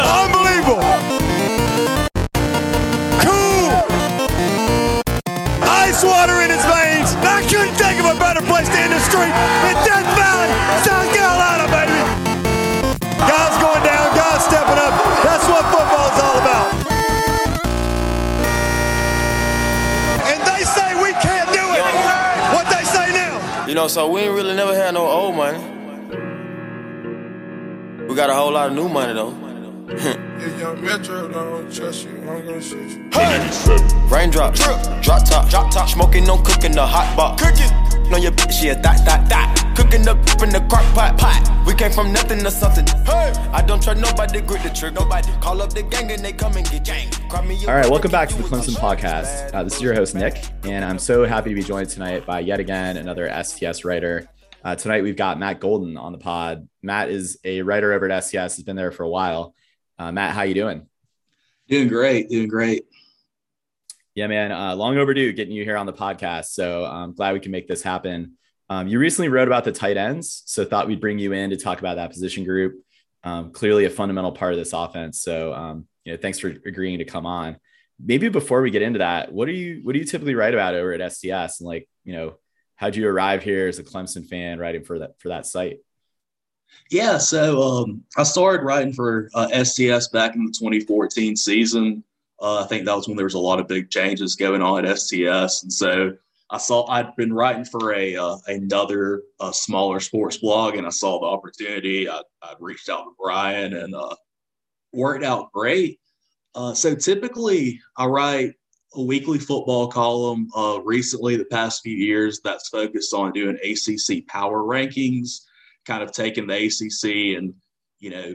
Unbelievable. Cool. Ice water in his veins. I couldn't think of a better place to end the street in Death Valley, South Carolina, baby. Guys going down, guys stepping up. That's what football's all about. And they say we can't do it. What they say now? You know, so we ain't really never had no old money. We got a whole lot of new money though. If young Metro don't trust you, I'm gonna shoot you. Raindrops, drop top, drop top, smoking, no cooking, the hot pot. Cooking, no your bitch, yeah, that, that, that. Cooking up in the crock pot, pot. We came from nothing to something. Hey, I don't trust nobody, grip the trick, nobody. Call up the gang and they come and get gang. Cry me a All right, welcome back to the Clemson podcast. Uh, this is your host, Nick, and I'm so happy to be joined tonight by yet again another STS writer. Uh, tonight, we've got Matt Golden on the pod. Matt is a writer over at STS, has been there for a while. Uh, Matt, how you doing? Doing great, doing great. Yeah, man, uh, long overdue getting you here on the podcast. So I'm glad we can make this happen. Um, you recently wrote about the tight ends, so thought we'd bring you in to talk about that position group. Um, clearly, a fundamental part of this offense. So, um, you know, thanks for agreeing to come on. Maybe before we get into that, what do you what do you typically write about over at STS? And like, you know, how'd you arrive here as a Clemson fan writing for that for that site? Yeah, so um, I started writing for uh, STS back in the 2014 season. Uh, I think that was when there was a lot of big changes going on at STS, and so I saw I'd been writing for a uh, another uh, smaller sports blog, and I saw the opportunity. I, I reached out to Brian, and uh, worked out great. Uh, so typically, I write a weekly football column. Uh, recently, the past few years, that's focused on doing ACC power rankings, kind of taking the ACC and you know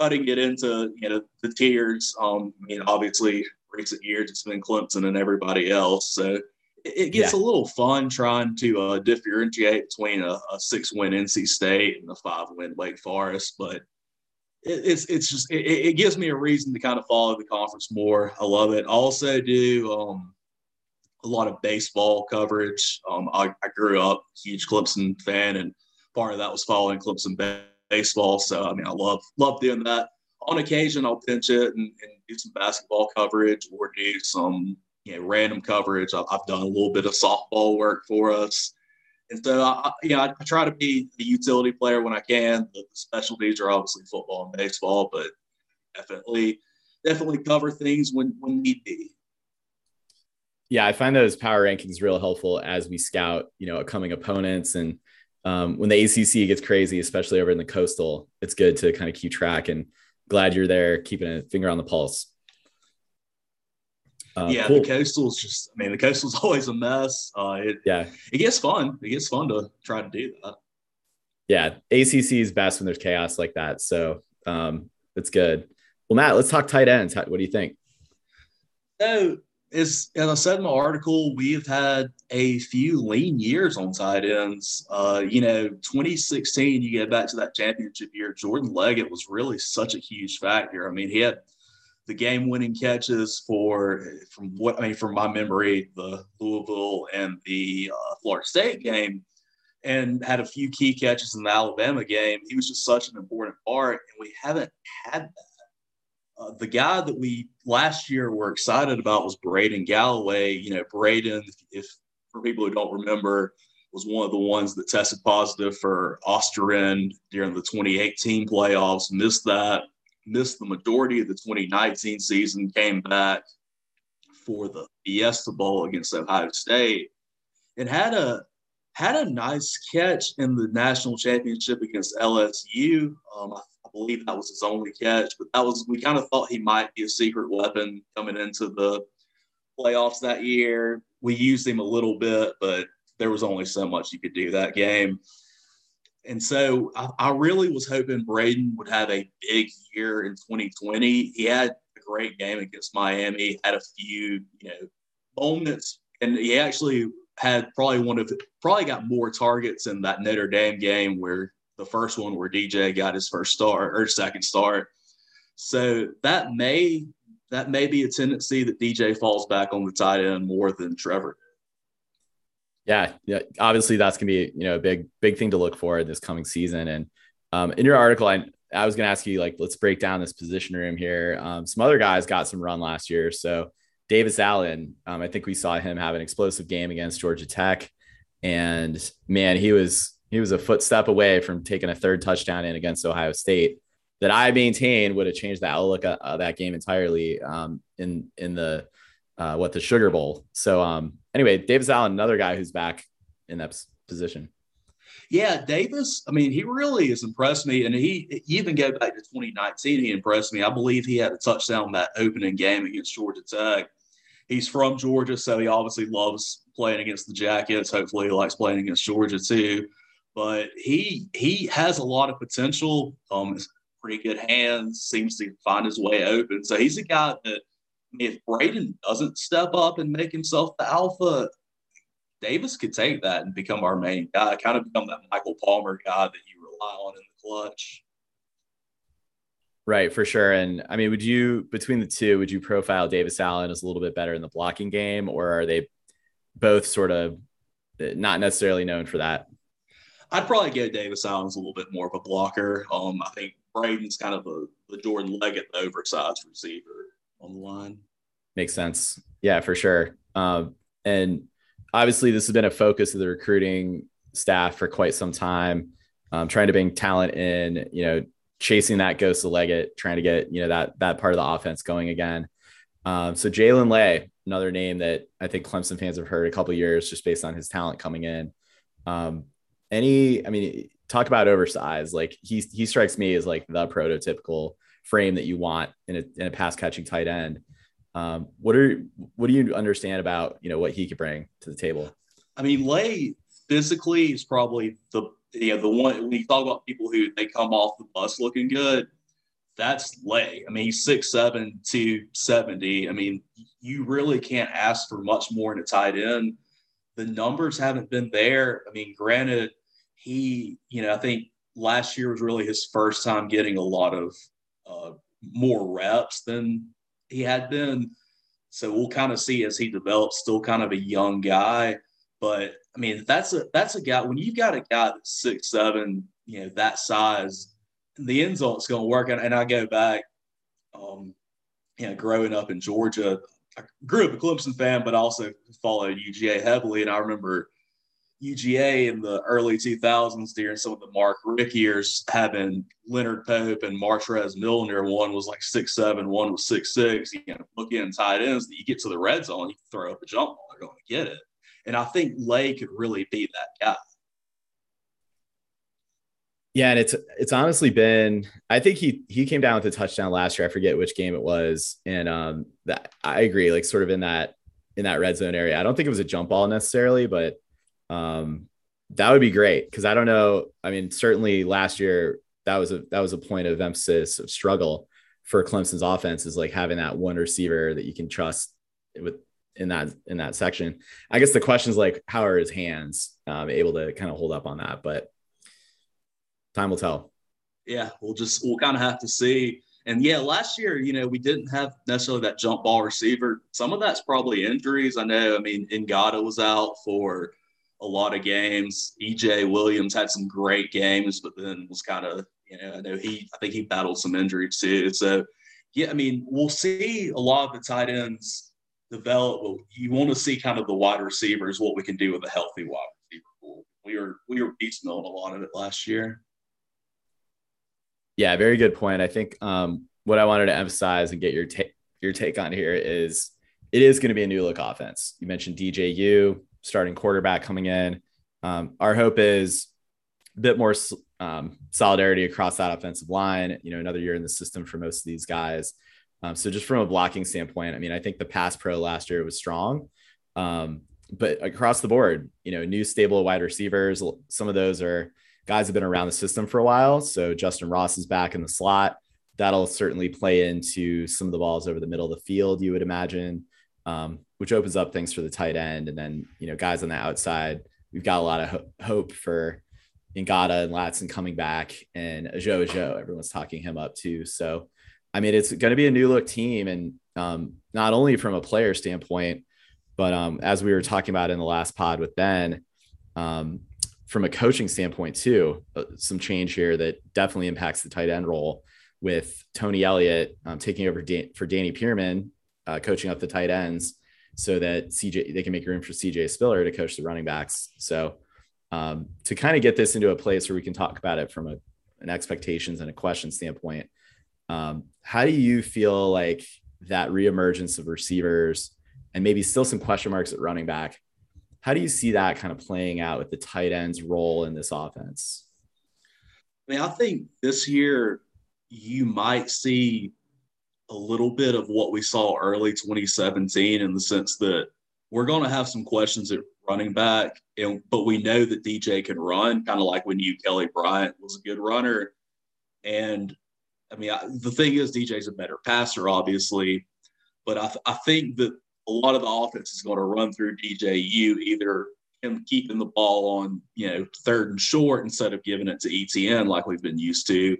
cutting it into you know the tiers. Um, I mean, obviously, recent years it's been Clemson and everybody else, so it, gets Yeah. a little fun trying to uh, differentiate between a, a six-win NC State and a five-win Wake Forest, but it's it's just it, it gives me a reason to kind of follow the conference more. I love it. I also do um, a lot of baseball coverage. Um, I, I grew up huge Clemson fan, and part of that was following Clemson ba- baseball. So I mean, I love love doing that. On occasion, I'll pinch it and, and do some basketball coverage or do some you know random coverage. I've, I've done a little bit of softball work for us. And so, I, you know, I, try to be a utility player when I can. The, specialties are obviously football and baseball, but definitely, definitely cover things when when need be. Yeah, I find those power rankings real helpful as we scout, you know, upcoming opponents and um, when the ACC gets crazy, especially over in the coastal, it's good to kind of keep track. And glad you're there, keeping a finger on the pulse. Uh, yeah, cool. the coastal's just. I mean, the coastal's always a mess. Uh, it yeah, it gets fun. It gets fun to try to do that. yeah. ACC is best when there's chaos like that. So um, it's good. Well, Matt, let's talk tight ends. How, what do you think? So, as, as I said in my article, we've had a few lean years on tight ends. Uh, you know, 2016, you get back to that championship year, Jordan Leggett was really such a huge factor. I mean, he had the game winning catches for, from what I mean, from my memory, the Louisville and the uh, Florida State game, and had a few key catches in the Alabama game. He was just such an important part, and we haven't had that. Uh, the guy that we last year were excited about was Braden Galloway. You know, Braden, if for people who don't remember, was one of the ones that tested positive for ostarine during the 2018 playoffs. Missed that, missed the majority of the 2019 season. Came back for the Fiesta Bowl against Ohio State, and had a had a nice catch in the national championship against LSU. Um, I believe that was his only catch, but that was we kind of thought he might be a secret weapon coming into the playoffs that year. We used him a little bit, but there was only so much you could do that game. And so I, I really was hoping Braden would have a big year in 2020. He had a great game against Miami, had a few, you know, moments, and he actually had probably one of probably got more targets in that Notre Dame game where the first one where DJ got his first start or second start. So that may that may be a tendency that DJ falls back on the tight end more than Trevor. Yeah, yeah. Obviously, that's gonna be you know a big big thing to look for this coming season. And um, in your article, I I was to ask you, like, let's break down this position room here. Um, some other guys got some run last year. So Davis Allen, um, I think we saw him have an explosive game against Georgia Tech, and man, he was he was a footstep away from taking a third touchdown in against Ohio State. That I maintain would have changed the outlook of, of that game entirely um, in in the uh, what the Sugar Bowl. So um, anyway, Davis Allen, another guy who's back in that position. Yeah, Davis. I mean, he really has impressed me, and he even go back to 2019. He impressed me. I believe he had a touchdown that opening game against Georgia Tech. He's from Georgia, so he obviously loves playing against the Jackets. Hopefully, he likes playing against Georgia too. But he he has a lot of potential. Um, pretty good hands. Seems to find his way open. So he's a guy that if Braden doesn't step up and make himself the alpha, Davis could take that and become our main guy, kind of become that Michael Palmer guy that you rely on in the clutch. Right, for sure. And I mean, would you between the two, would you profile Davis Allen as a little bit better in the blocking game, or are they both sort of not necessarily known for that? I'd probably go Davis Allen's a little bit more of a blocker. Um, I think Braden's kind of a the Jordan Leggett, the oversized receiver on the line. Makes sense. Yeah, for sure. Um, and obviously, this has been a focus of the recruiting staff for quite some time, um, trying to bring talent in. You know, chasing that ghost of Leggett, trying to get you know that that part of the offense going again. Um, so Jaelyn Lay, another name that I think Clemson fans have heard a couple years just based on his talent coming in. Um, any, I mean, talk about oversized. Like he he strikes me as like the prototypical frame that you want in a, in a pass catching tight end. Um, what are what do you understand about you know what he could bring to the table? I mean, Lay physically is probably the you know the one when you talk about people who they come off the bus looking good. That's Lay. I mean, he's six seven to seventy. I mean, you really can't ask for much more in a tight end. The numbers haven't been there. I mean, granted, he you know I think last year was really his first time getting a lot of uh, more reps than he had been. So we'll kind of see as he develops. Still kind of a young guy, but I mean that's a that's a guy. When you've got a guy that's six seven, you know that size, the end zone's going to work. And, and I go back, um, you know, growing up in Georgia, I grew up a Clemson fan, but also followed UGA heavily. And I remember UGA in the early 2000s during some of the Mark Richt years having Leonard Pope and Martrez Milner. One was like six seven, one was six six. You know, look in tight ends that you get to the red zone, you throw up a jump ball, they're going to get it. And I think Lay could really be that guy. Yeah, and it's it's honestly been I think he he came down with a touchdown last year. I forget which game it was. And um that I agree, like sort of in that in that red zone area. I don't think it was a jump ball necessarily, but um, that would be great because I don't know. I mean, certainly last year that was a that was a point of emphasis of struggle for Clemson's offense is like having that one receiver that you can trust with in that in that section. I guess the question is like, how are his hands um, able to kind of hold up on that? But time will tell. Yeah, we'll just we'll kind of have to see. And yeah, last year, you know, we didn't have necessarily that jump ball receiver. Some of that's probably injuries. I know. I mean, Ngata was out for a lot of games. EJ Williams had some great games, but then was kind of, you know, I know he, I think he battled some injuries too. So, yeah, I mean, we'll see a lot of the tight ends develop. You want to see kind of the wide receivers, what we can do with a healthy wide receiver pool. We were, we were piecemealing a lot of it last year. Yeah, very good point. I think um, what I wanted to emphasize and get your take your take on here is it is going to be a new look offense. You mentioned DJU, starting quarterback coming in. Um, our hope is a bit more um, solidarity across that offensive line. You know, another year in the system for most of these guys. Um, so just from a blocking standpoint, I mean, I think the pass pro last year was strong, um, but across the board, you know, new stable wide receivers. Some of those are guys have been around the system for a while. So Justin Ross is back in the slot. That'll certainly play into some of the balls over the middle of the field. You would imagine um, which opens up things for the tight end. And then, you know, guys on the outside, we've got a lot of ho- hope for Ngata and Ladson coming back and Ajou. Everyone's talking him up too. So, I mean, it's going to be a new look team. And um, not only from a player standpoint, but um, as we were talking about in the last pod with Ben, um, from a coaching standpoint too, uh, some change here that definitely impacts the tight end role with Tony Elliott um, taking over Dan- for Danny Pearman, uh, coaching up the tight ends so that CJ they can make room for CJ Spiller to coach the running backs. So um, to kind of get this into a place where we can talk about it from a, an expectations and a question standpoint, um, how do you feel like that reemergence of receivers and maybe still some question marks at running back? How do you see that kind of playing out with the tight ends role in this offense? I mean, I think this year you might see a little bit of what we saw early 2017 in the sense that we're going to have some questions at running back, and but we know that DJ can run, kind of like when you Kelly Bryant was a good runner. And I mean, I, the thing is, DJ's a better passer, obviously, but I, I think that a lot of the offense is going to run through DJU, either him keeping the ball on, you know, third and short instead of giving it to ETN like we've been used to.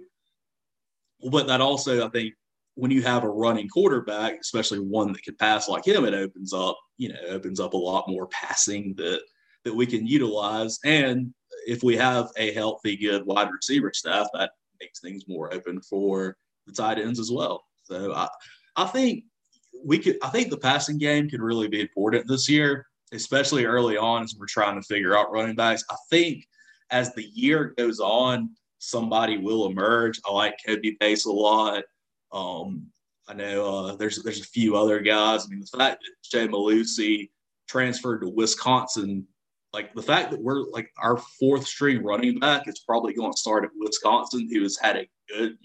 But that also, I think, when you have a running quarterback, especially one that can pass like him, it opens up, you know, opens up a lot more passing that that we can utilize. And if we have a healthy, good wide receiver staff, that makes things more open for the tight ends as well. So I, I think we could. I think the passing game could really be important this year, especially early on as we're trying to figure out running backs. I think as the year goes on, somebody will emerge. I like Kobe Pace a lot. Um, I know uh, there's there's a few other guys. I mean, the fact that Chez Mellusi transferred to Wisconsin, like the fact that we're like our fourth string running back is probably going to start at Wisconsin, who has had a good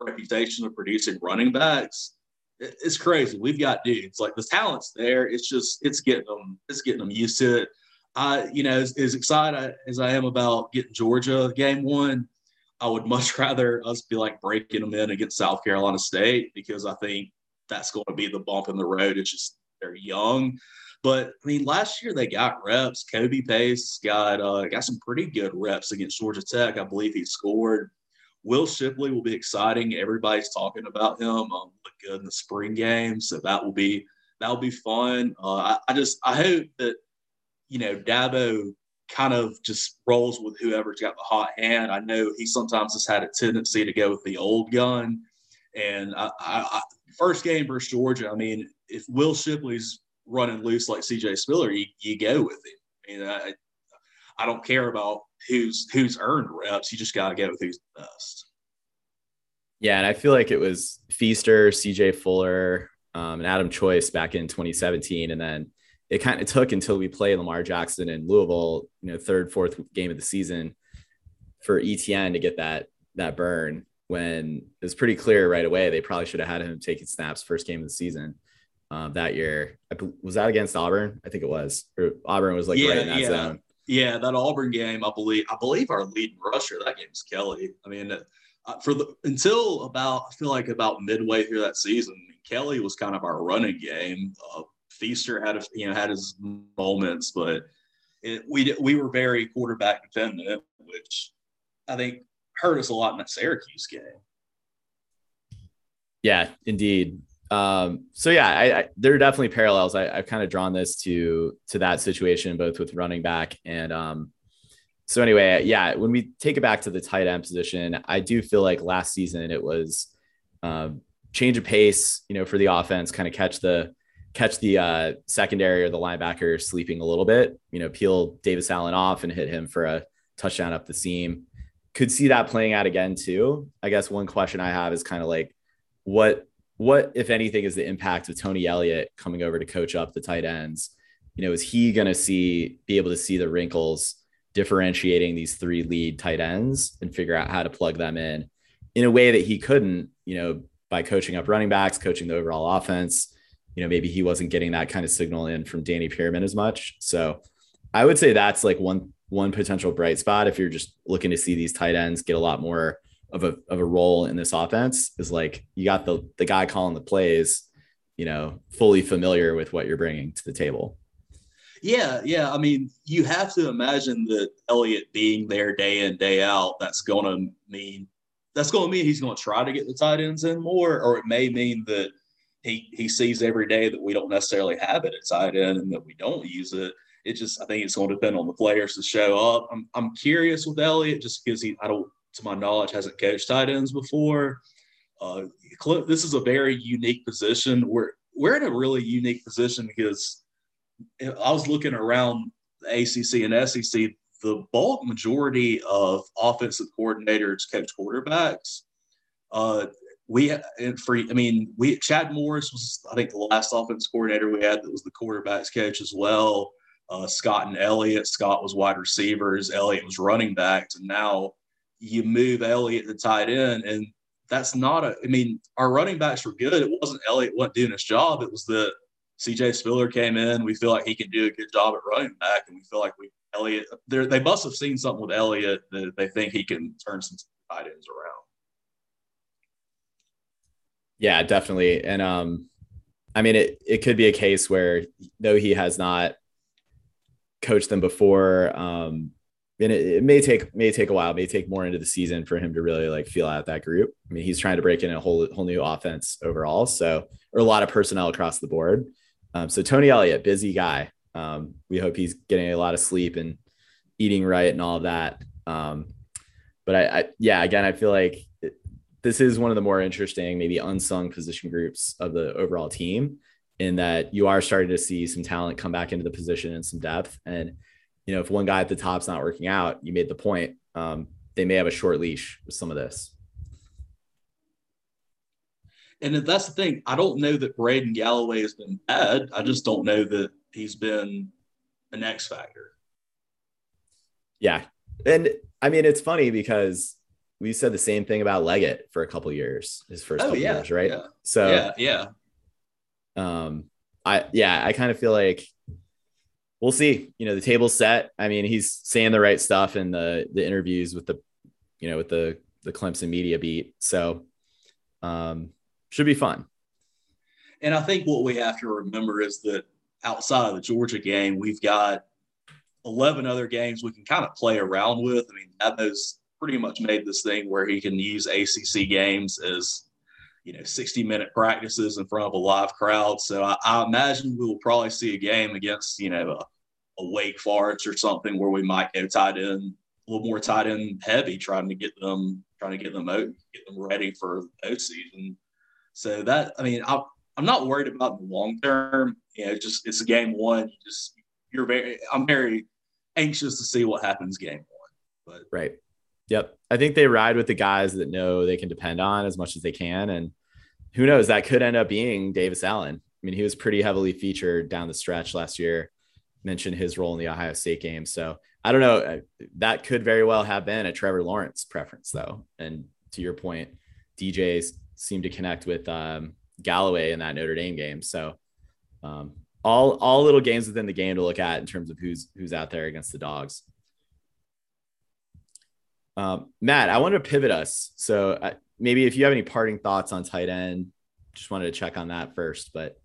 reputation of producing running backs. It's crazy. We've got dudes like the talent's there. It's just it's getting them it's getting them used to it. I you know as, as excited as I am about getting Georgia game one, I would much rather us be like breaking them in against South Carolina State because I think that's going to be the bump in the road. It's just they're young. But I mean, last year they got reps. Kobe Pace got uh, got some pretty good reps against Georgia Tech. I believe he scored. Will Shipley will be exciting. Everybody's talking about him. Um, look good in the spring game, so that will be that will be fun. Uh, I, I just I hope that you know Dabo kind of just rolls with whoever's got the hot hand. I know he sometimes has had a tendency to go with the old gun. And I, I, first game versus Georgia, I mean, if Will Shipley's running loose like CJ Spiller, you, you go with him. I mean, I, I don't care about who's who's earned reps. You just got to go with who's the best. Yeah, and I feel like it was Feaster, CJ Fuller, um, and Adam Choice back in 2017, and then it kind of took until we played Lamar Jackson in Louisville, you know, third, fourth game of the season for ETN to get that that burn when it was pretty clear right away they probably should have had him taking snaps first game of the season um, that year. Was that against Auburn? I think it was. Or Auburn was like yeah, right in that yeah. zone. Yeah, that Auburn game, I believe. I believe our leading rusher that game is Kelly. I mean, uh, for the until about I feel like about midway through that season, Kelly was kind of our running game. Uh, Feaster had a, you know had his moments, but it, we we were very quarterback dependent, which I think hurt us a lot in that Syracuse game. Yeah, indeed. Um, so yeah, I, I, there are definitely parallels. I, have kind of drawn this to to that situation, both with running back and um, so anyway, yeah. When we take it back to the tight end position, I do feel like last season it was um, change of pace, you know, for the offense, kind of catch the catch the uh, secondary or the linebacker sleeping a little bit, you know, peel Davis Allen off and hit him for a touchdown up the seam. Could see that playing out again too. I guess one question I have is kind of like what what if anything is the impact of Tony Elliott coming over to coach up the tight ends? You know, is he going to see be able to see the wrinkles differentiating these three lead tight ends and figure out how to plug them in in a way that he couldn't, you know, by coaching up running backs, coaching the overall offense, you know, maybe he wasn't getting that kind of signal in from Danny Pearman as much. So I would say that's like one one potential bright spot if you're just looking to see these tight ends get a lot more of a of a role in this offense is like you got the the guy calling the plays, you know, fully familiar with what you're bringing to the table. Yeah, yeah. I mean, you have to imagine that Elliott being there day in day out. That's going to mean that's going to mean he's going to try to get the tight ends in more, or it may mean that he he sees every day that we don't necessarily have it at tight end and that we don't use it. it just I think it's going to depend on the players to show up. I'm I'm curious with Elliott just because he I don't to my knowledge hasn't coached tight ends before. Uh, this is a very unique position. We're we're in a really unique position because I was looking around the ACC and SEC. The bulk majority of offensive coordinators coach quarterbacks. Uh, we for I mean we Chad Morris was I think the last offense coordinator we had that was the quarterbacks coach as well. Uh, Scott and Elliott. Scott was wide receivers. Elliott was running backs, and now you move Elliott to tight end, and that's not a. I mean, our running backs were good. It wasn't Elliott wasn't doing his job. It was that CJ Spiller came in. We feel like he can do a good job at running back, and we feel like we Elliott. They must have seen something with Elliott that they think he can turn some tight ends around. Yeah, definitely. And um, I mean, it it could be a case where though he has not coached them before, um, and it, it, may take may take a while, may take more into the season for him to really like feel out that group. I mean, he's trying to break in a whole whole new offense overall, so or a lot of personnel across the board. Um, so Tony Elliott, busy guy. Um, we hope he's getting a lot of sleep and eating right and all of that. Um, but I, I, yeah, again, I feel like this is one of the more interesting, maybe unsung position groups of the overall team in that you are starting to see some talent come back into the position and some depth. And, you know, if one guy at the top's not working out, you made the point, um, they may have a short leash with some of this. And that's the thing. I don't know that Braden Galloway has been bad. I just don't know that he's been an X factor. Yeah. And I mean, it's funny because we said the same thing about Leggett for a couple years, his first oh, couple yeah, years, right? Yeah. So yeah, yeah. Um, I yeah, I kind of feel like we'll see. You know, the table's set. I mean, he's saying the right stuff in the the interviews with the, you know, with the the Clemson media beat. So, um, should be fun. And I think what we have to remember is that outside of the Georgia game, we've got 11 other games we can kind of play around with. I mean, Dabo's pretty much made this thing where he can use ACC games as you know 60 minute practices in front of a live crowd. So I, I imagine we will probably see a game against you know a, a, Wake Forest or something where we might go tight end a little more tight end heavy, trying to get them trying to get them out, get them ready for post season. So that I mean I, I'm not worried about the long term. You know, just it's a game one. You just you're very I'm very anxious to see what happens game one. But right. Yep. I think they ride with the guys that know they can depend on as much as they can. And who knows, that could end up being Davis Allen. I mean, he was pretty heavily featured down the stretch last year, mentioned his role in the Ohio State game. So I don't know. That could very well have been a Trevor Lawrence preference, though. And to your point, DJs seem to connect with um, Galloway in that Notre Dame game. So um, all all little games within the game to look at in terms of who's who's out there against the dogs. Um, Matt, I want to pivot us. So uh, maybe if you have any parting thoughts on tight end, just wanted to check on that first. But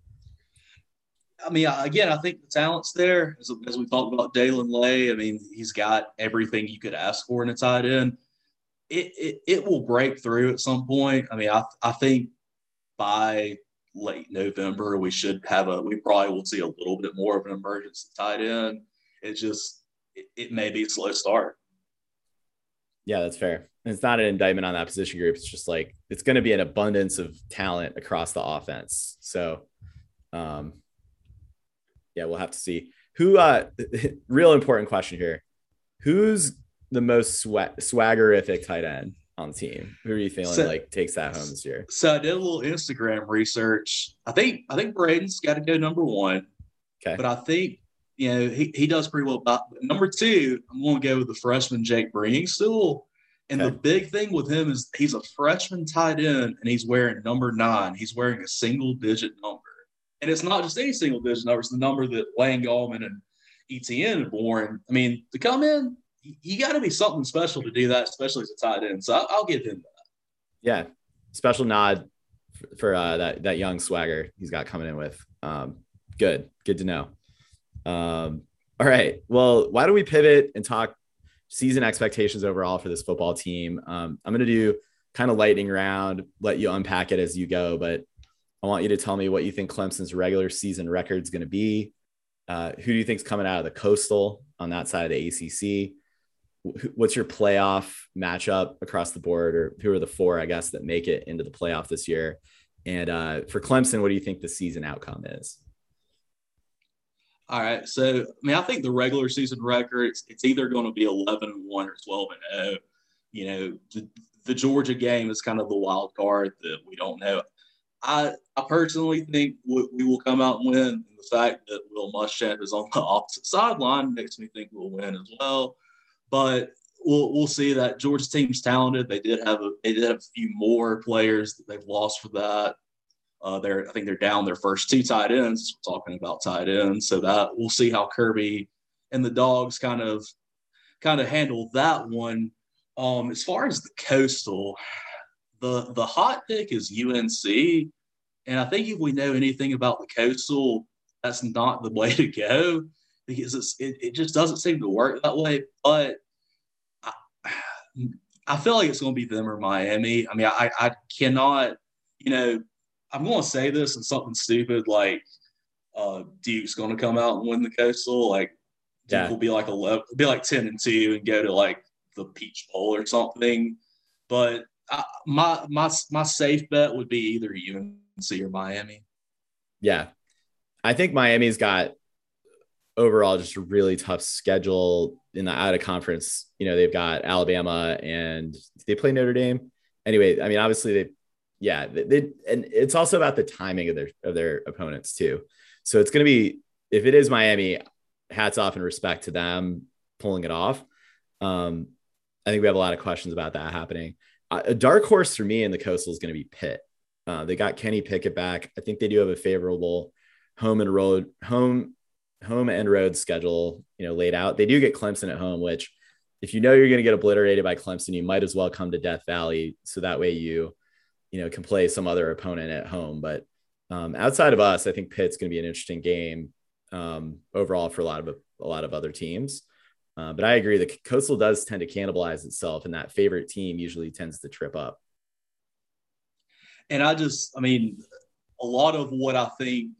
I mean, again, I think the talent's there. As, as we talked about Jaelyn Lay, I mean, he's got everything you could ask for in a tight end. It, it, it will break through at some point. I mean, I, I think by late November, we should have a, we probably will see a little bit more of an emergence tight end. It just, it, it may be a slow start. Yeah, that's fair. And it's not an indictment on that position group. It's just like it's going to be an abundance of talent across the offense. So, um, yeah, we'll have to see who. Uh, real important question here: Who's the most swag- swaggerific tight end on the team? Who are you feeling so, like takes that home this year? So I did a little Instagram research. I think I think Braden's got to go number one. Okay, but I think you know, he, he does pretty well. But number two, I'm going to go with the freshman Jake Briningstool. And okay. the big thing with him is he's a freshman tight end and he's wearing number nine. He's wearing a single digit number. And it's not just any single digit number, it's the number that Wayne Gallman and ETN have worn. I mean, to come in, you got to be something special to do that, especially as a tight end. So I'll, I'll give him that. Yeah. Special nod for uh, that, that young swagger he's got coming in with. Um, good. Good to know. Um, all right. Well, why don't we pivot and talk season expectations overall for this football team? Um, I'm going to do kind of lightning round, let you unpack it as you go, but I want you to tell me what you think Clemson's regular season record is going to be. Uh, who do you think's coming out of the Coastal on that side of the ACC? What's your playoff matchup across the board, or who are the four, I guess, that make it into the playoff this year? And uh, for Clemson, what do you think the season outcome is? All right. So, I mean, I think the regular season record, it's, it's either going to be 11 and 1 or 12 and 0. You know, the, the Georgia game is kind of the wild card that we don't know. I, I personally think we, will come out and win. And the fact that Will Muschamp is on the opposite sideline makes me think we'll win as well. But we'll we'll see that Georgia team's talented. They did have a they did have a few more players that they've lost for that. Uh, they're I think they're down their first two tight ends. Talking about tight ends, so that we'll see how Kirby and the dogs kind of kind of handle that one. Um, as far as the coastal, the the hot pick is UNC, and I think if we know anything about the coastal, that's not the way to go because it, it just doesn't seem to work that way. But I, I feel like it's going to be them or Miami. I mean, I, I cannot, you know, I'm going to say this and something stupid like uh, Duke's going to come out and win the Coastal. Like Duke yeah. will be like 11, be like 10 and two and go to like the Peach Bowl or something. But I, my my my safe bet would be either UNC or Miami. Yeah, I think Miami's got overall just a really tough schedule in the out of conference. You know, they've got Alabama and they play Notre Dame. Anyway, I mean, obviously they, yeah, they, and it's also about the timing of their of their opponents too. So it's going to be if it is Miami, hats off and respect to them pulling it off. Um, I think we have a lot of questions about that happening. A dark horse for me in the coastal is going to be Pitt. Uh, they got Kenny Pickett back. I think they do have a favorable home and road home home and road schedule, you know, laid out. They do get Clemson at home, which if you know you're going to get obliterated by Clemson, you might as well come to Death Valley so that way you, you know, can play some other opponent at home. But um, outside of us, I think Pitt's going to be an interesting game um, overall for a lot of a lot of other teams. Uh, but I agree, the Coastal does tend to cannibalize itself, and that favorite team usually tends to trip up. And I just, I mean, a lot of what I think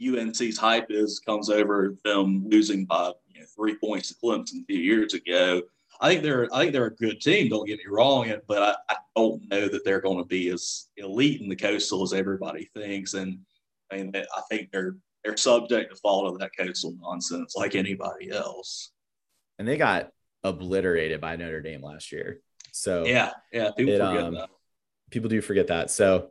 UNC's hype is comes over them losing by you know, three points to Clemson a few years ago. I think they're I think they're a good team. Don't get me wrong, but I, I don't know that they're going to be as elite in the coastal as everybody thinks. And I mean, I think they're they're subject to fall to that coastal nonsense like anybody else. And they got obliterated by Notre Dame last year. So yeah, yeah, people it, forget um, that. People do forget that. So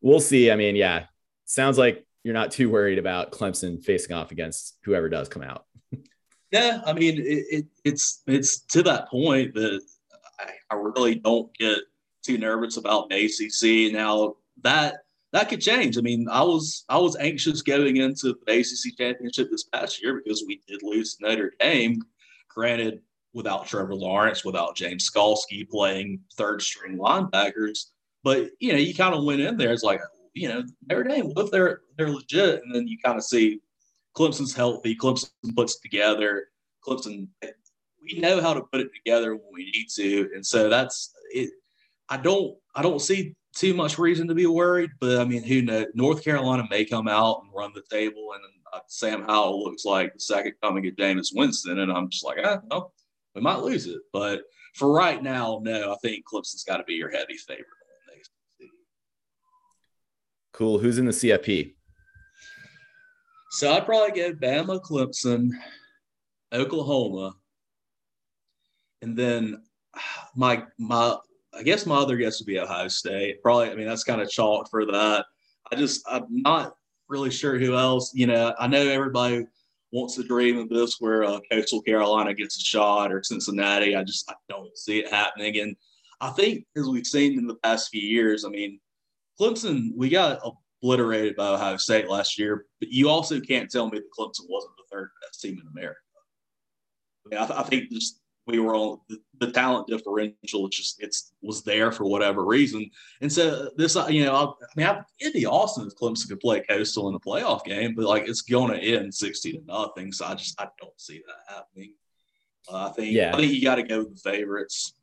we'll see. I mean, yeah, sounds like you're not too worried about Clemson facing off against whoever does come out. yeah, I mean, it, it, it's it's to that point that I, I really don't get too nervous about ACC. Now that that could change. I mean, I was I was anxious going into the ACC championship this past year because we did lose Notre Dame. Granted, without Trevor Lawrence, without James Skalski playing third string linebackers, but you know, you kind of went in there. It's like, you know, Notre Dame, what if they're they're legit? And then you kind of see Clemson's healthy, Clemson puts together, Clemson we know how to put it together when we need to. And so that's it. I don't I don't see too much reason to be worried, but I mean, who knows? North Carolina may come out and run the table, and uh, Sam Howell looks like the second coming of Jameis Winston, and I'm just like, ah, no, we might lose it. But for right now, no, I think Clemson's got to be your heavy favorite. Cool. Who's in the CFP? So I'd probably go Bama, Clemson, Oklahoma, and then my my I guess my other guess would be Ohio State. Probably, I mean that's kind of chalk for that. I just I'm not really sure who else. You know, I know everybody wants to dream of this where uh, Coastal Carolina gets a shot or Cincinnati. I just I don't see it happening. And I think as we've seen in the past few years, I mean, Clemson, we got obliterated by Ohio State last year, but you also can't tell me that Clemson wasn't the third best team in America. I, mean, I, I think just we were on the, the, talent differential. It just it's was there for whatever reason, and so this you know I, I mean I, it'd be awesome if Clemson could play Coastal in a playoff game, but like it's going to end sixty to nothing. So I just I don't see that happening. Uh, I think yeah. I think you got to go with the favorites.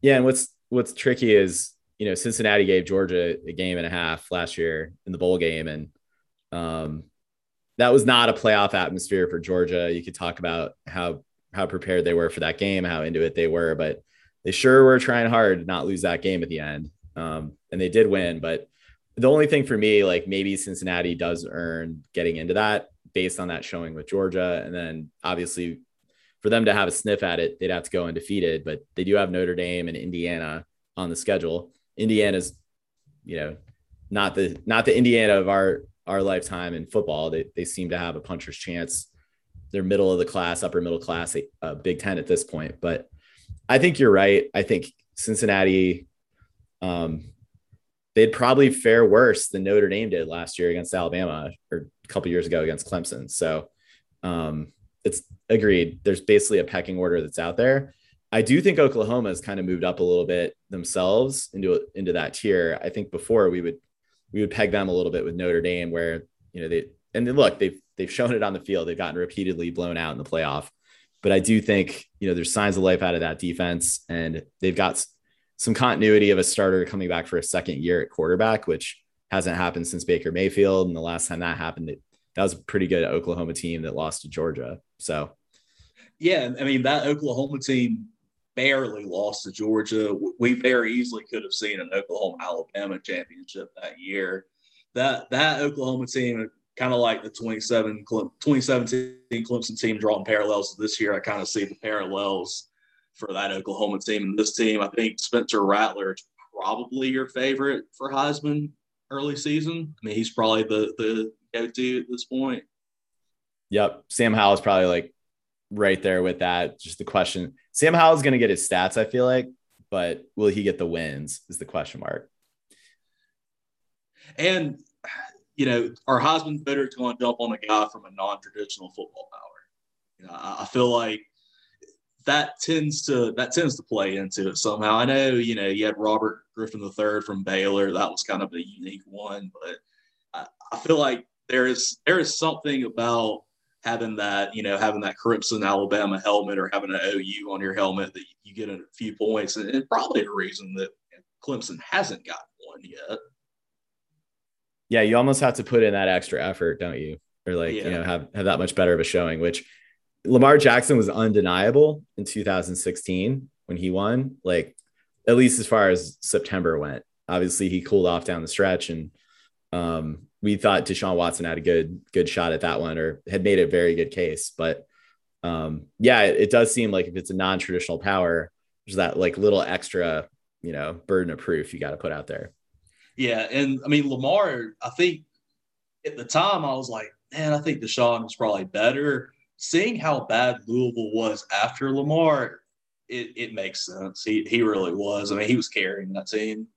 Yeah, and what's what's tricky is you know, Cincinnati gave Georgia a game and a half last year in the bowl game, and um, that was not a playoff atmosphere for Georgia. You could talk about how how prepared they were for that game, how into it they were, but they sure were trying hard to not lose that game at the end. Um, and they did win. But the only thing for me, like maybe Cincinnati does earn getting into that based on that showing with Georgia. And then obviously for them to have a sniff at it, they'd have to go undefeated, but they do have Notre Dame and Indiana on the schedule. Indiana's, you know, not the not the Indiana of our our lifetime in football. They they seem to have a puncher's chance. They're middle of the class, upper middle class, uh, Big Ten at this point. But I think you're right. I think Cincinnati, um, they'd probably fare worse than Notre Dame did last year against Alabama or a couple years ago against Clemson. So um, it's agreed. There's basically a pecking order that's out there. I do think Oklahoma has kind of moved up a little bit themselves into into that tier. I think before we would we would peg them a little bit with Notre Dame, where you know they and look they've they've shown it on the field. They've gotten repeatedly blown out in the playoff, but I do think you know there's signs of life out of that defense, and they've got some continuity of a starter coming back for a second year at quarterback, which hasn't happened since Baker Mayfield. And the last time that happened, it, that was a pretty good Oklahoma team that lost to Georgia. So, yeah, I mean that Oklahoma team barely lost to Georgia. We very easily could have seen an Oklahoma Alabama championship that year. That that Oklahoma team, kind of like the 27 2017 Clemson team, drawing parallels this year. I kind of see the parallels for that Oklahoma team and this team. I think Spencer Rattler is probably your favorite for Heisman early season. I mean, he's probably the the go to at this point. Yep, Sam Howell is probably like right there with that. Just the question Sam Howell's going to get his stats, I feel like, but will he get the wins is the question mark. And, you know, our Heisman voters going to jump on a guy from a non traditional football power. You know, I, I feel like that tends to that tends to play into it somehow. I know, you know, you had Robert Griffin III from Baylor. That was kind of a unique one, but I, I feel like there is there is something about having that, you know, having that Crimson Alabama helmet or having an OU on your helmet that you get a few points, and, and probably a reason that Clemson hasn't gotten one yet. Yeah, you almost have to put in that extra effort, don't you? Or like, yeah. you know, have have that much better of a showing, which Lamar Jackson was undeniable in 2016 when he won, like at least as far as September went. Obviously, he cooled off down the stretch and um, we thought Deshaun Watson had a good good shot at that one or had made a very good case. But um, yeah, it, it, does seem like if it's a non-traditional power, there's that like little extra, you know, burden of proof you got to put out there. Yeah, and I mean Lamar, I think at the time I was like, man, I think Deshaun was probably better. Seeing how bad Louisville was after Lamar, it, it makes sense. He he really was. I mean, he was carrying that team.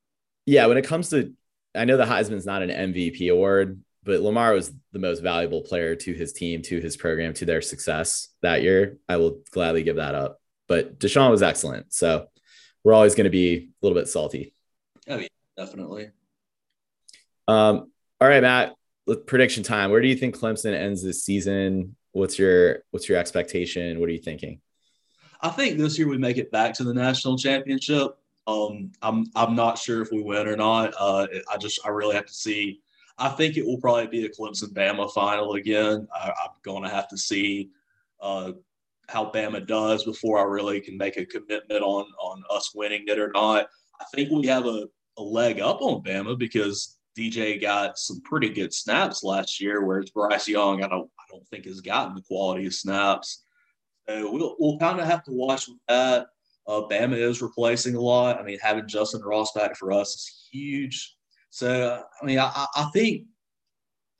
Yeah, when it comes to I know the Heisman's not an MVP award, but Lamar was the most valuable player to his team, to his program, to their success that year. I will gladly give that up. But Deshaun was excellent. So we're always going to be a little bit salty. Oh, yeah, definitely. Um, all right, Matt, prediction time. Where do you think Clemson ends this season? What's your what's your expectation? What are you thinking? I think this year we make it back to the national championship. Um, I'm I'm not sure if we win or not. Uh, I just I really have to see. I think it will probably be a Clemson Bama final again. I, am going to have to see uh, how Bama does before I really can make a commitment on on us winning it or not. I think we have a, a leg up on Bama because DJ got some pretty good snaps last year, whereas Bryce Young I don't I don't think has gotten the quality of snaps. So we'll we'll kind of have to watch that. Uh, Bama is replacing a lot. I mean, having Justin Ross back for us is huge. So, I mean, I, I think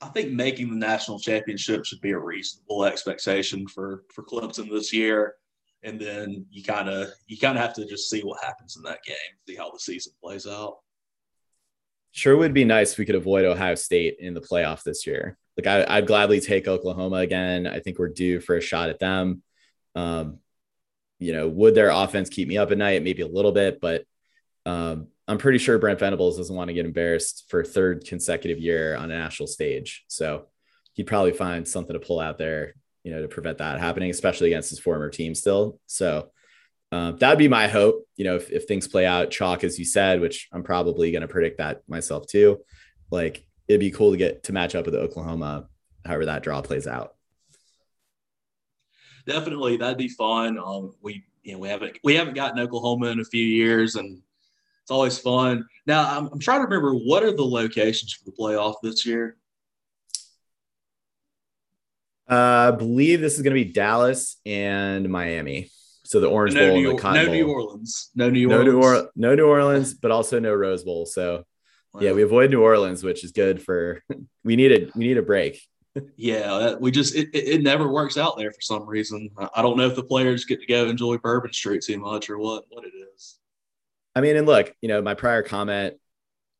I think making the national championship should be a reasonable expectation for for Clemson this year. And then you kind of you kind of have to just see what happens in that game, see how the season plays out. Sure, would be nice if we could avoid Ohio State in the playoff this year. Like I, would gladly take Oklahoma again. I think we're due for a shot at them. Um, you know, would their offense keep me up at night? Maybe a little bit, but um, I'm pretty sure Brent Venables doesn't want to get embarrassed for third consecutive year on a national stage. So he'd probably find something to pull out there, you know, to prevent that happening, especially against his former team still. So uh, that'd be my hope, you know, if, if things play out chalk, as you said, which I'm probably going to predict that myself too. Like it'd be cool to get to match up with Oklahoma however that draw plays out. Definitely, that'd be fun. Um, we you know we haven't we haven't gotten Oklahoma in a few years, and it's always fun. Now I'm, I'm trying to remember what are the locations for the playoff this year. Uh, I believe this is going to be Dallas and Miami. So the Orange no Bowl New, and the Cotton no New Orleans. No New No Orleans. New, or- no New Orleans, but also no Rose Bowl. So yeah, we avoid New Orleans, which is good for. We need a we need a break. Yeah, we just it, it, it never works out there for some reason. I, I don't know if the players get to go enjoy Bourbon Street too much or what what it is. I mean, and look, you know, my prior comment,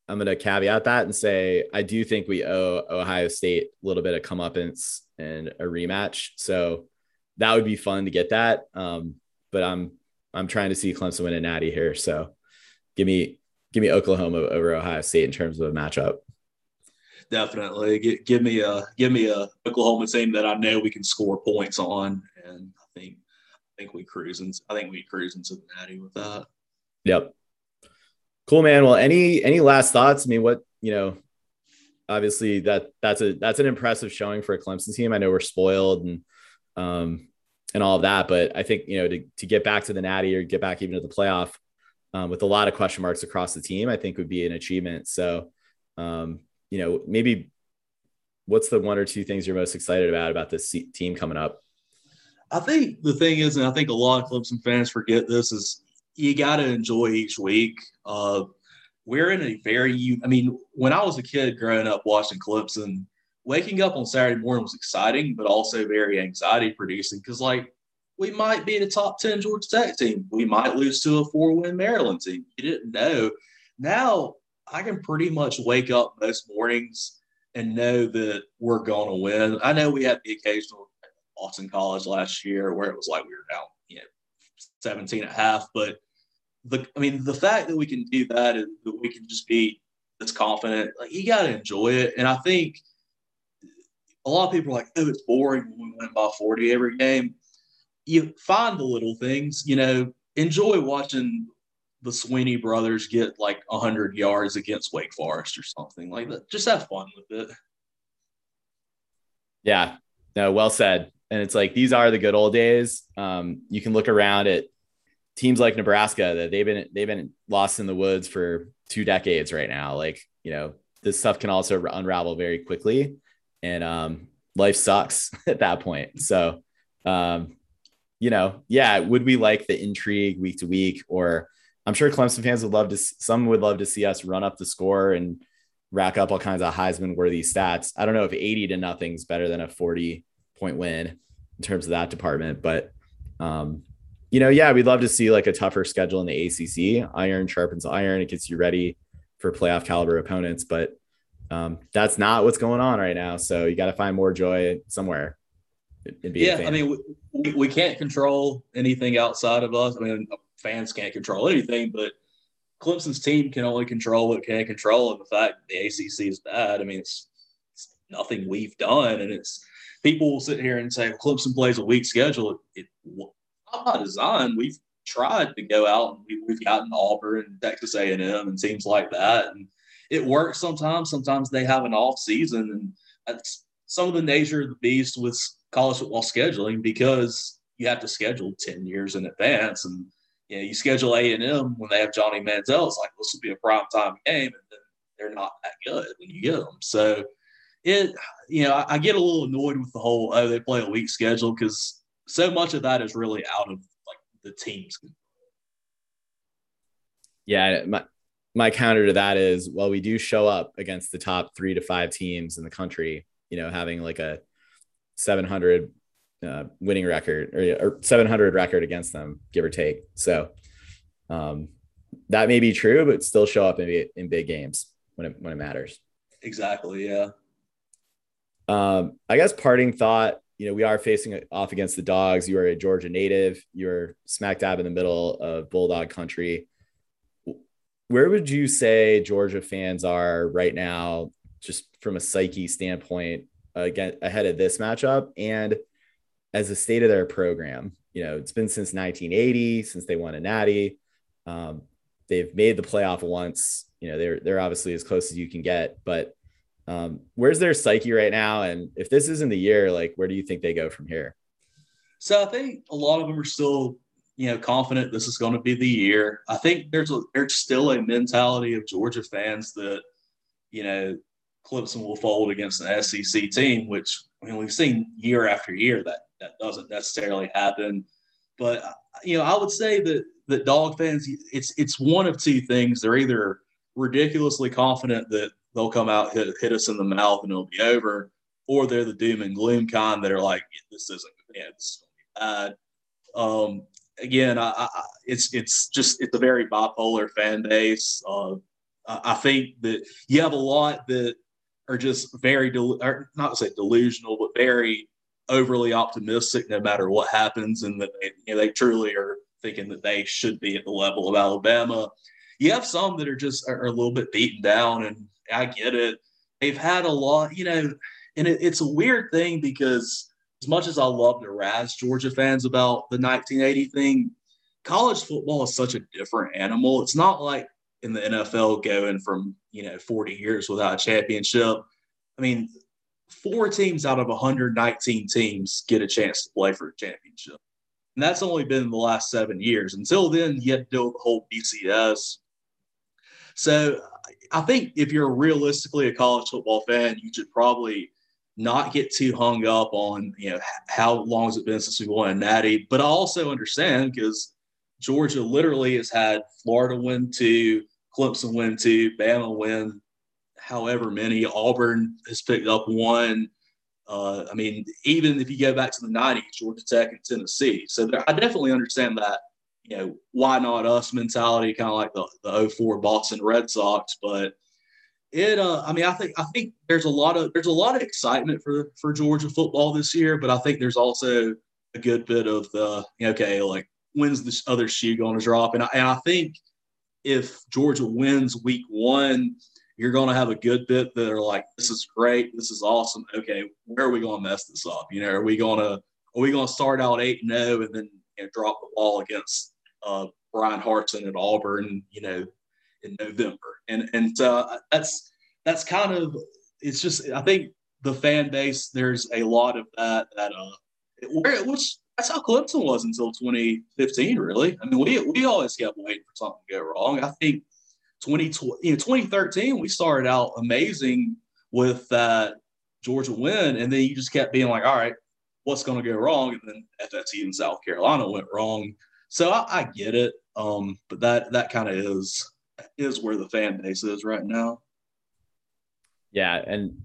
I'm going to caveat that and say I do think we owe Ohio State a little bit of comeuppance and a rematch. So that would be fun to get that. Um, but I'm I'm trying to see Clemson win a natty here. So give me give me Oklahoma over Ohio State in terms of a matchup. Definitely, give, give me a give me a Oklahoma team that I know we can score points on, and I think I think we cruise in, I think we cruise into the natty with that. Yep. Cool, man. Well, any any last thoughts? I mean, what you know, obviously that that's a that's an impressive showing for a Clemson team. I know we're spoiled and um and all of that, but I think you know to to get back to the Natty or get back even to the playoff um, with a lot of question marks across the team, I think would be an achievement. So, um, you know, maybe what's the one or two things you're most excited about about this team coming up? I think the thing is, and I think a lot of Clemson fans forget this, is you got to enjoy each week. Uh, we're in a very, I mean, when I was a kid growing up watching Clemson, waking up on Saturday morning was exciting, but also very anxiety producing because, like, we might be the top 10 Georgia Tech team. We might lose to a four win Maryland team. You didn't know. Now I can pretty much wake up most mornings and know that we're going to win. I know we had the occasional Boston College last year where it was like we were down, you know, 17 and a half. But the, I mean, the fact that we can do that and that we can just be this confident, like you got to enjoy it. And I think a lot of people are like, oh, it's boring when we win by 40 every game. You find the little things, you know, enjoy watching the Swinney brothers get like 100 yards against Wake Forest or something like that. Just have fun with it. Yeah, no, well said. And it's like these are the good old days. Um, you can look around at teams like Nebraska that they've been they've been lost in the woods for two decades right now. Like you know, this stuff can also unravel very quickly, and um, life sucks at that point. So, um, you know, yeah, would we like the intrigue week to week? Or I'm sure Clemson fans would love to. Some would love to see us run up the score and rack up all kinds of Heisman worthy stats. I don't know if 80 to nothing is better than a 40 point win in terms of that department, but um, you know, yeah, we'd love to see like a tougher schedule in the ACC. Iron sharpens iron; it gets you ready for playoff caliber opponents. But um, that's not what's going on right now. So you got to find more joy somewhere. in being a Yeah. I mean, we, we can't control anything outside of us. I mean, fans can't control anything, but Clemson's team can only control what can control. And the fact the ACC is bad, I mean, it's, it's nothing we've done. And it's people will sit here and say well, Clemson plays a weak schedule. It, it not by design. We've tried to go out and we, we've gotten Auburn and Texas A&M and teams like that, and it works sometimes. Sometimes they have an off season, and that's some of the nature of the beast with college football scheduling because you have to schedule 10 years in advance and you know you schedule a&m when they have johnny manziel it's like this will be a prime time game and then they're not that good when you get them so it you know I, I get a little annoyed with the whole oh they play a weak schedule because so much of that is really out of like the teams yeah, my my counter to that is well, we do show up against the top three to five teams in the country. You know, having like a 700 uh, winning record or, or 700 record against them, give or take. So um, that may be true, but still show up in, in big games when it when it matters. exactly yeah Um, I guess parting thought, you know, we are facing off against the dogs. You are a Georgia native. You're smack dab in the middle of Bulldog country. Where would you say Georgia fans are right now, just from a psyche standpoint, again ahead of this matchup and as a state of their program? You know, it's been since 1980 since they won a Natty. Um, they've made the playoff once. You know, they're they're obviously as close as you can get, but Um, where's their psyche right now? And if this isn't the year, like where do you think they go from here? So I think a lot of them are still, you know, confident this is going to be the year. I think there's a there's still a mentality of Georgia fans that, you know, Clemson will fold against an SEC team, which I mean we've seen year after year that that doesn't necessarily happen. But you know, I would say that that dog fans, it's it's one of two things. They're either ridiculously confident that they'll come out hit, hit us in the mouth and it'll be over, or they're the doom and gloom kind that are like, this isn't yeah, this uh, um, again, I, I, it's it's just it's a very bipolar fan base. Uh, I think that you have a lot that are just very, del- not to say delusional, but very overly optimistic no matter what happens, and that they, you know, they truly are thinking that they should be at the level of Alabama. You have some that are just are, a little bit beaten down, and I get it. They've had a lot, you know, and it, it's a weird thing because as much as I love to razz Georgia fans about the 1980 thing, college football is such a different animal. It's not like in the NFL going from, you know, 40 years without a championship. I mean, four teams out of 119 teams get a chance to play for a championship. And that's only been the last seven years. Until then, you had to deal with the whole BCS. So I think if you're realistically a college football fan, you should probably not get too hung up on you know how long has it been since we won a natty but i also understand because georgia literally has had florida win two clemson win two bama win however many auburn has picked up one. Uh, i mean even if you go back to the 90s georgia tech and tennessee. So there, i definitely understand that you know why not us mentality kind of like the, the 04 boston red sox but it uh i mean i think i think there's a lot of there's a lot of excitement for for georgia football this year but i think there's also a good bit of the okay like when's this other shoe going to drop? And I, and I think if georgia wins week one you're going to have a good bit that are like this is great. This is awesome. Okay where are we going to mess this up? You know are we going to are we going to start out 8 and 0 and then you know, drop the ball against uh, Bryan Harsin at Auburn, you know, in November, and and uh, that's that's kind of it's just I think the fan base there's a lot of that that uh where which that's how Clemson was until 2015 really. I mean we we always kept waiting for something to go wrong. I think 2020 you know 2013 we started out amazing with that Georgia win and then you just kept being like all right what's going to go wrong and then FSU in South Carolina went wrong so I, I get it um but that that kind of is is where the fan base is right now. Yeah, and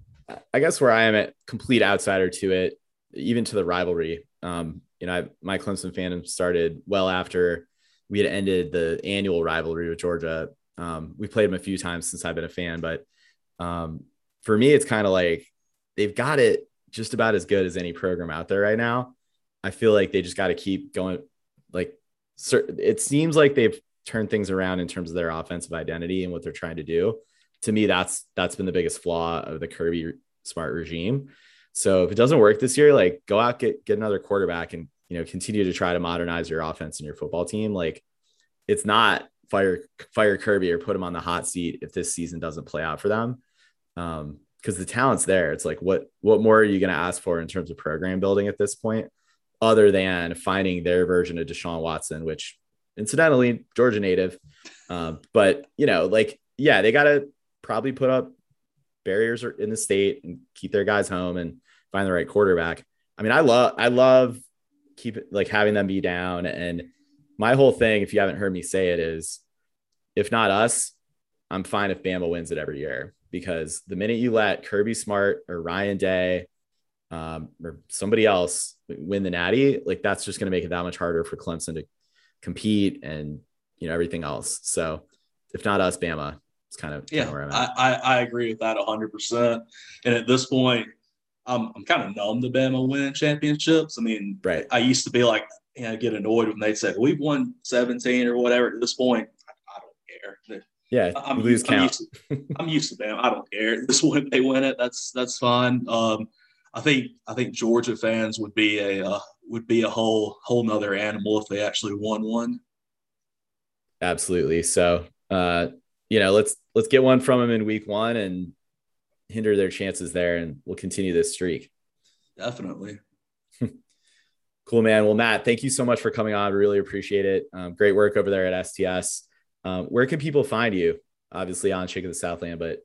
I guess where I am a complete outsider to it, even to the rivalry. Um, you know, I, my Clemson fandom started well after we had ended the annual rivalry with Georgia. Um, we played them a few times since I've been a fan, but um, for me, it's kind of like they've got it just about as good as any program out there right now. I feel like they just got to keep going. Like, it seems like they've turned things around in terms of their offensive identity and what they're trying to do. To me, that's that's been the biggest flaw of the Kirby Smart regime. So if it doesn't work this year, like go out get get another quarterback and you know continue to try to modernize your offense and your football team. Like it's not fire fire Kirby or put him on the hot seat if this season doesn't play out for them. Um, because the talent's there. It's like what what more are you going to ask for in terms of program building at this point, other than finding their version of Deshaun Watson, which incidentally Georgia native. Um, but you know, like, yeah, they got to probably put up barriers in the state and keep their guys home and find the right quarterback. I mean, I love, I love keep like having them be down. And my whole thing, if you haven't heard me say it, is if not us, I'm fine if Bama wins it every year because the minute you let Kirby Smart or Ryan Day um, or somebody else win the Natty, like that's just going to make it that much harder for Clemson to compete and you know everything else. So if not us, Bama, it's kind of yeah. Kind of I, I, I agree with that hundred percent. And at this point, I'm I'm kind of numb to Bama winning championships. I mean, right. I used to be like, you know, get annoyed when they say we've won 17 or whatever. At this point, I, I don't care. Yeah, I'm, lose I'm count. Used to, I'm used to Bama. I don't care. This one, they win it. That's that's fine. Um, I think I think Georgia fans would be a uh, would be a whole whole nother animal if they actually won one. Absolutely. So, uh, you know, let's let's get one from them in week one, and hinder their chances there, and we'll continue this streak. Definitely. cool, man. Well, Matt, thank you so much for coming on. Really appreciate it. Um, great work over there at STS. Um, where can people find you? Obviously on Shaking the Southland, but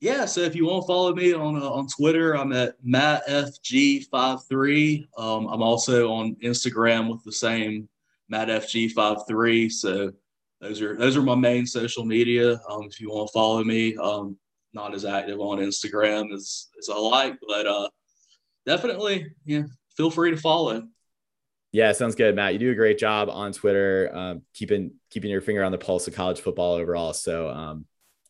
yeah. So if you want to follow me on uh, on Twitter, I'm at mattfg53. Um, I'm also on Instagram with the same mattfg53. So those are those are my main social media. Um, if you want to follow me, um, not as active on Instagram as as I like, but uh, definitely, yeah, feel free to follow. Yeah, sounds good, Matt. You do a great job on Twitter, um, keeping keeping your finger on the pulse of college football overall. So um,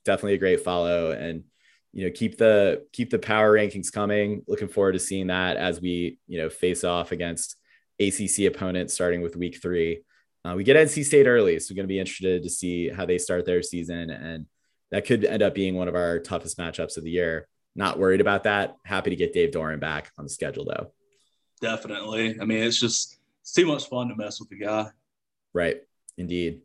definitely a great follow, and you know keep the keep the power rankings coming. Looking forward to seeing that as we you know face off against ACC opponents starting with week three. Uh, we get NC State early, so we're going to be interested to see how they start their season, and that could end up being one of our toughest matchups of the year. Not worried about that. Happy to get Dave Doeren back on the schedule, though. Definitely. I mean, it's just it's too much fun to mess with the guy. Right. Indeed.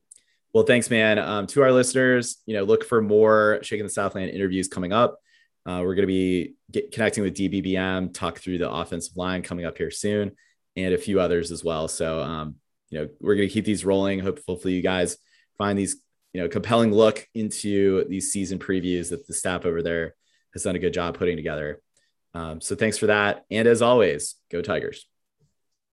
Well, thanks, man. Um, to our listeners, you know, look for more Shaking the Southland interviews coming up. Uh, we're going to be get, connecting with DBBM, talk through the offensive line coming up here soon, and a few others as well. So, um, you know, we're going to keep these rolling. Hope, hopefully, you guys find these, you know, compelling look into these season previews that the staff over there has done a good job putting together. Um, so, thanks for that. And as always, go Tigers.